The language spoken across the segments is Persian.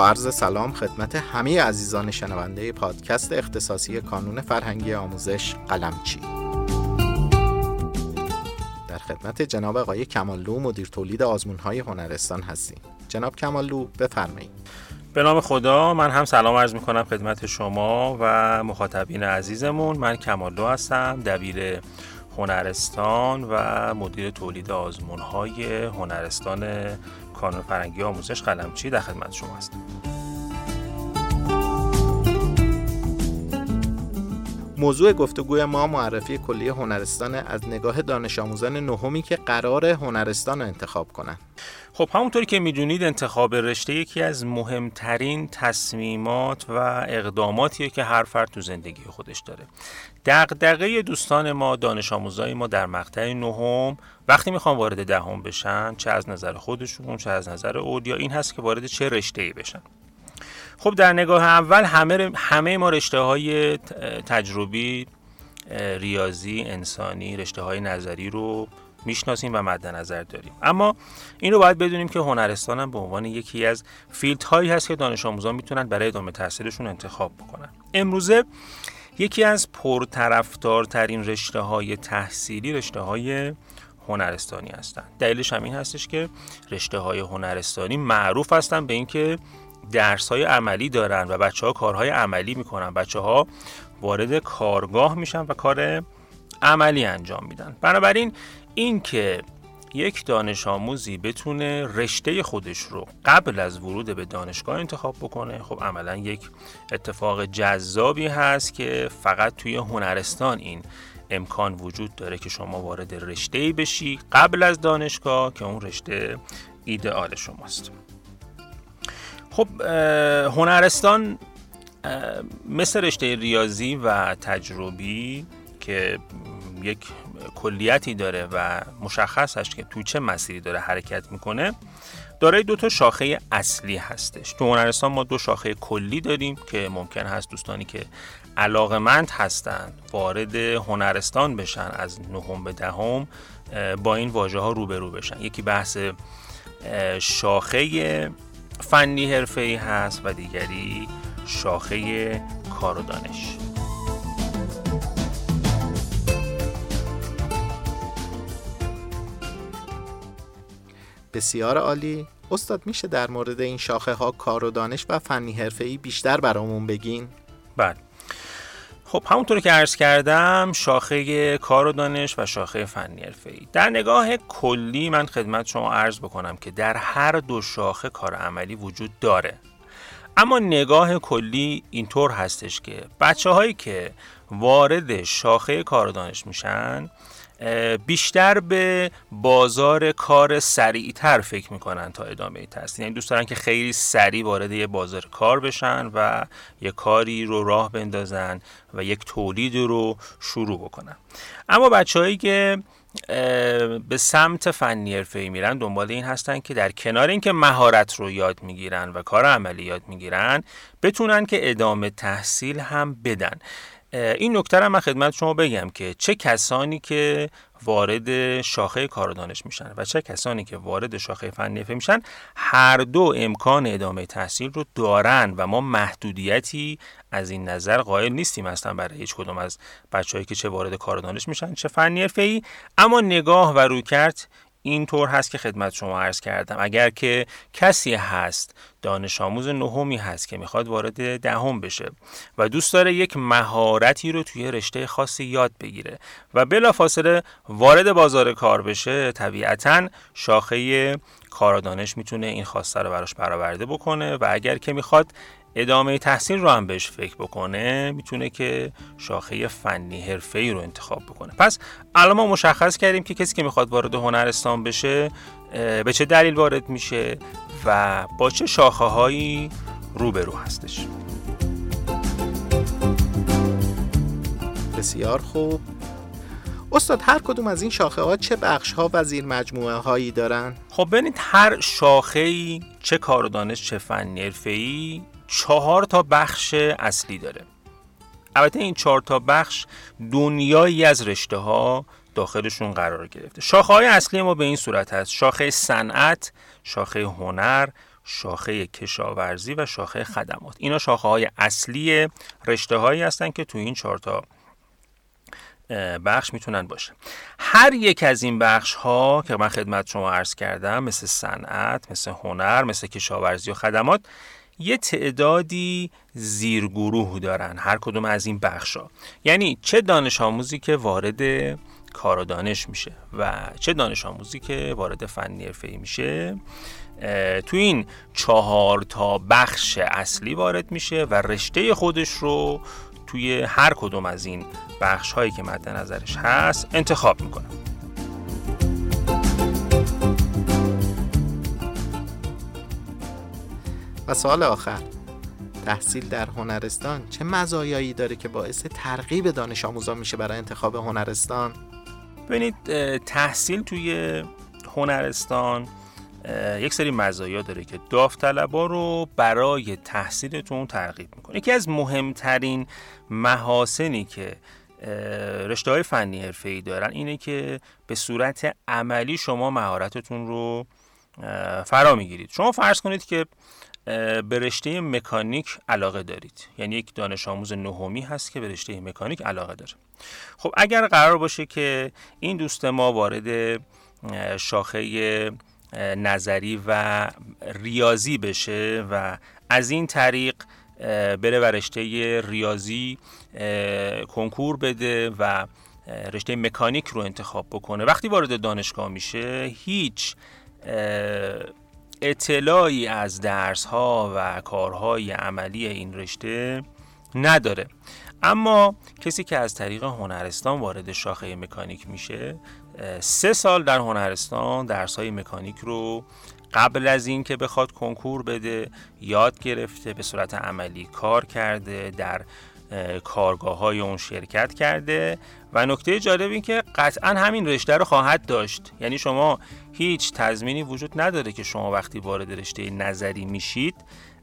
عرض سلام خدمت همه عزیزان شنونده پادکست اختصاصی کانون فرهنگی آموزش قلمچی. در خدمت جناب آقای کماللو مدیر تولید آزمون های هنرستان هستیم. جناب کماللو بفرمایید. به نام خدا من هم سلام عرض می کنم خدمت شما و مخاطبین عزیزمون. من کماللو هستم دبیر هنرستان و مدیر تولید آزمون های هنرستان کانون فرنگی آموزش قلمچی در خدمت شما هستم موضوع گفتگوی ما معرفی کلی هنرستان از نگاه دانش آموزان نهمی که قرار هنرستان رو انتخاب کنند. خب همونطوری که می‌دونید انتخاب رشته یکی از مهمترین تصمیمات و اقداماتیه که هر فرد تو زندگی خودش داره. دغدغه دوستان ما دانش آموزای ما در مقطع نهم وقتی می‌خوان وارد دهم بشن چه از نظر خودشون چه از نظر اولیا این هست که وارد چه رشته ای بشن. خب در نگاه اول همه, همه ما رشته های تجربی ریاضی انسانی رشته های نظری رو می‌شناسیم و مد نظر داریم. اما این رو باید بدونیم که هنرستان هم به عنوان یکی از فیلد هایی هست که دانش آموزان می‌تونن برای ادامه تحصیلشون انتخاب بکنن. امروزه یکی از پرطرفدارترین رشته های تحصیلی رشته های هنرستانی هستند دلیلش هم این هستش که رشته های هنرستانی معروف هستن به اینکه درس های عملی دارن و بچه ها کارهای عملی می‌کنن. بچه ها وارد کارگاه میشن و کار عملی انجام میدن. بنابراین اینکه یک دانش آموزی بتونه رشته خودش رو قبل از ورود به دانشگاه انتخاب بکنه خب عملا یک اتفاق جذابی هست که فقط توی هنرستان این امکان وجود داره که شما وارد رشته بشی قبل از دانشگاه که اون رشته ایدئال شماست. خب هنرستان مثل رشته ریاضی و تجربی که یک کلیتی داره و مشخص هست که تو چه مسیری داره حرکت می‌کنه دارای دو تا شاخه اصلی هستش. تو هنرستان ما دو شاخه کلی داریم که ممکن هست دوستانی که علاقمند هستند وارد هنرستان بشن از نهم به دهم با این واژه ها روبرو بشن. یکی بحث شاخه فنی حرفه ای هست و دیگری شاخه کار و دانش بسیار عالی. استاد میشه در مورد این شاخه ها کار و دانش و فنی حرفه ای بیشتر برامون بگین؟ بله. خب همونطور که عرض کردم شاخه کار و دانش و شاخه فنی حرفه ای در نگاه کلی من خدمت شما عرض بکنم که در هر دو شاخه کار عملی وجود داره. اما نگاه کلی اینطور هستش که بچه هایی که وارد شاخه کار و دانش میشن بیشتر به بازار کار سریعتر فکر می‌کنن تا ادامه تحصیل. یعنی دوست دارن که خیلی سریع وارد یه بازار کار بشن و یه کاری رو راه بندازن و یک تولید رو شروع بکنن. اما بچههایی که به سمت فنی حرفه‌ای میرن دنبال این هستن که در کنار اینکه مهارت رو یاد می‌گیرن و کار عملی یاد می‌گیرن بتونن که ادامه تحصیل هم بدن. این نکته رو من خدمت شما بگم که چه کسانی که وارد شاخه کار دانش میشن و چه کسانی که وارد شاخه فنی میشن هر دو امکان ادامه تحصیل رو دارن و ما محدودیتی از این نظر قائل نیستیم اصلا برای هیچ کدوم از بچههایی که چه وارد کار دانش میشن چه فنی ای. اما نگاه و روکرد این طور هست که خدمت شما عرض کردم. اگر که کسی هست دانش آموز نهمی هست که می‌خواد وارد دهم بشه و دوست داره یک مهارتی رو توی رشته خاصی یاد بگیره و بلافاصله وارد بازار کار بشه طبیعتا شاخه کار دانش می‌تونه این خواسته رو براش برآورده بکنه و اگر که می‌خواد ادامه تحصیل رو هم بهش فکر بکنه می‌تونه که شاخه فنی حرفه ای رو انتخاب بکنه. پس الان ما مشخص کردیم که کسی که می‌خواد وارد هنرستان بشه به چه دلیل وارد میشه و با چه شاخه هایی روبرو هستش. بسیار خوب. استاد هر کدوم از این شاخه ها چه بخش ها و زیر مجموعه هایی دارن؟ خب ببینید هر شاخه ای چه کار و دانش چه فنی ای چهار تا بخش اصلی داره. البته این چهار تا بخش دنیایی از رشته ها داخلشون قرار گرفته. شاخه های اصلی ما به این صورت هست. شاخه صنعت شاخه هنر شاخه کشاورزی و شاخه خدمات. اینا شاخه های اصلی رشته هایی هستن که تو این چهارتا بخش می‌تونن باشه. هر یک از این بخش ها که من خدمت شما عرض کردم مثل صنعت مثل هنر مثل کشاورزی و خدمات یه تعدادی زیرگروه دارن هر کدوم از این بخش ها یعنی چه دانش آموزی که وارد کار و دانش میشه و چه دانش آموزی که وارد فنی حرفه‌ای میشه تو این چهار تا بخش اصلی وارد میشه و رشته خودش رو توی هر کدوم از این بخش هایی که مد نظرش هست انتخاب می‌کنه. و سوال آخر. تحصیل در هنرستان چه مزایایی داره که باعث ترغیب دانش آموزان میشه برای انتخاب هنرستان؟ ببینید تحصیل توی هنرستان یک سری مزایا داره که داوطلبا رو برای تحصیلتون ترغیب می‌کنه. یکی از مهمترین محاسنی که رشته های فنی حرفه ای دارن اینه که به صورت عملی شما مهارتتون رو فرا می‌گیرید. شما فرض کنید که به رشته مکانیک علاقه دارید. یعنی یک دانش آموز نهمی هست که به رشته مکانیک علاقه داره. خب اگر قرار باشه که این دوست ما وارد شاخه نظری و ریاضی بشه و از این طریق بره و رشته ریاضی کنکور بده و رشته مکانیک رو انتخاب بکنه وقتی وارد دانشگاه میشه هیچ اطلاعی از درس ها و کارهای عملی این رشته نداره. اما کسی که از طریق هنرستان وارد شاخه مکانیک میشه سه سال در هنرستان درس های مکانیک رو قبل از اینکه بخواد کنکور بده یاد گرفته به صورت عملی کار کرده در کارگاه های اون شرکت کرده و نکته جالب این که قطعا همین رشته رو خواهد داشت. یعنی شما هیچ تضمینی وجود نداره که شما وقتی وارد رشته نظری میشید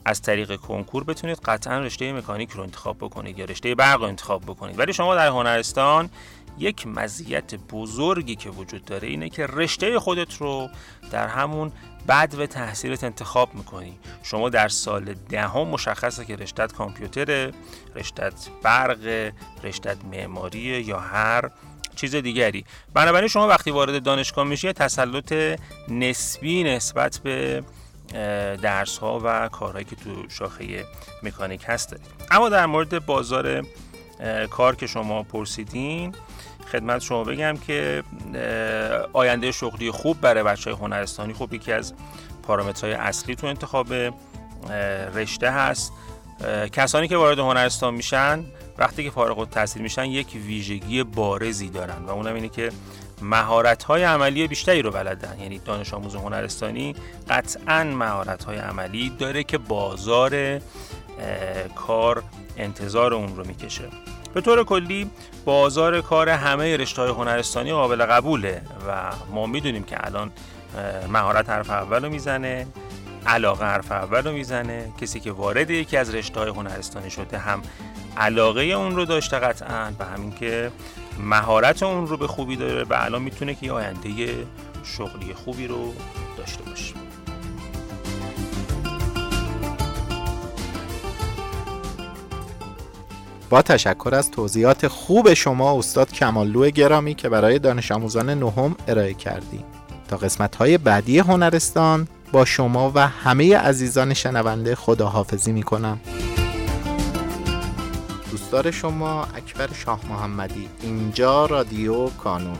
از طریق کنکور بتونید قطعا رشته مکانیک رو انتخاب بکنید یا رشته برق رو انتخاب بکنید. ولی شما در هنرستان یک مزیت بزرگی که وجود داره اینه که رشته خودت رو در همون بعد و تحصیلت انتخاب می‌کنی. شما در سال دهم ده مشخصه که رشتت کامپیوتر رشتت برق رشتت معماری یا هر چیز دیگری. بنابراین شما وقتی وارد دانشگاه میشی تسلط نسبی نسبت به درس ها و کارهایی که تو شاخه مکانیک هست اما در مورد بازار کار که شما پرسیدین خدمت شما بگم که آینده شغلی خوب برای بچه های هنرستانی خوب یکی از پارامترهای اصلی تو انتخاب رشته هست. کسانی که وارد هنرستان میشن وقتی که فارغ التحصیل میشن یک ویژگی بارزی دارن و اونم اینه که مهارت های عملی بیشتری رو بلدن. یعنی دانش آموز هنرستانی قطعا مهارت های عملی داره که بازار کار انتظار اون رو می‌کشه. به طور کلی بازار کار همه رشته های هنرستانی قابل قبوله و ما می‌دونیم که الان مهارت حرف اول رو می‌زنه. علاقه حرف اول رو می‌زنه کسی که وارد یکی از رشته های هنرستانی شده هم علاقه اون رو داشته قطعا و همین که مهارت اون رو به خوبی داره و الان می‌تونه که آینده شغلی خوبی رو داشته باشه. با تشکر از توضیحات خوب شما استاد کماللو گرامی که برای دانش آموزان نهم ارائه کردیم. تا قسمت های بعدی هنرستان با شما و همه عزیزان شنونده خداحافظی می کنم دوستدار شما اکبر شاه محمدی اینجا رادیو کانون.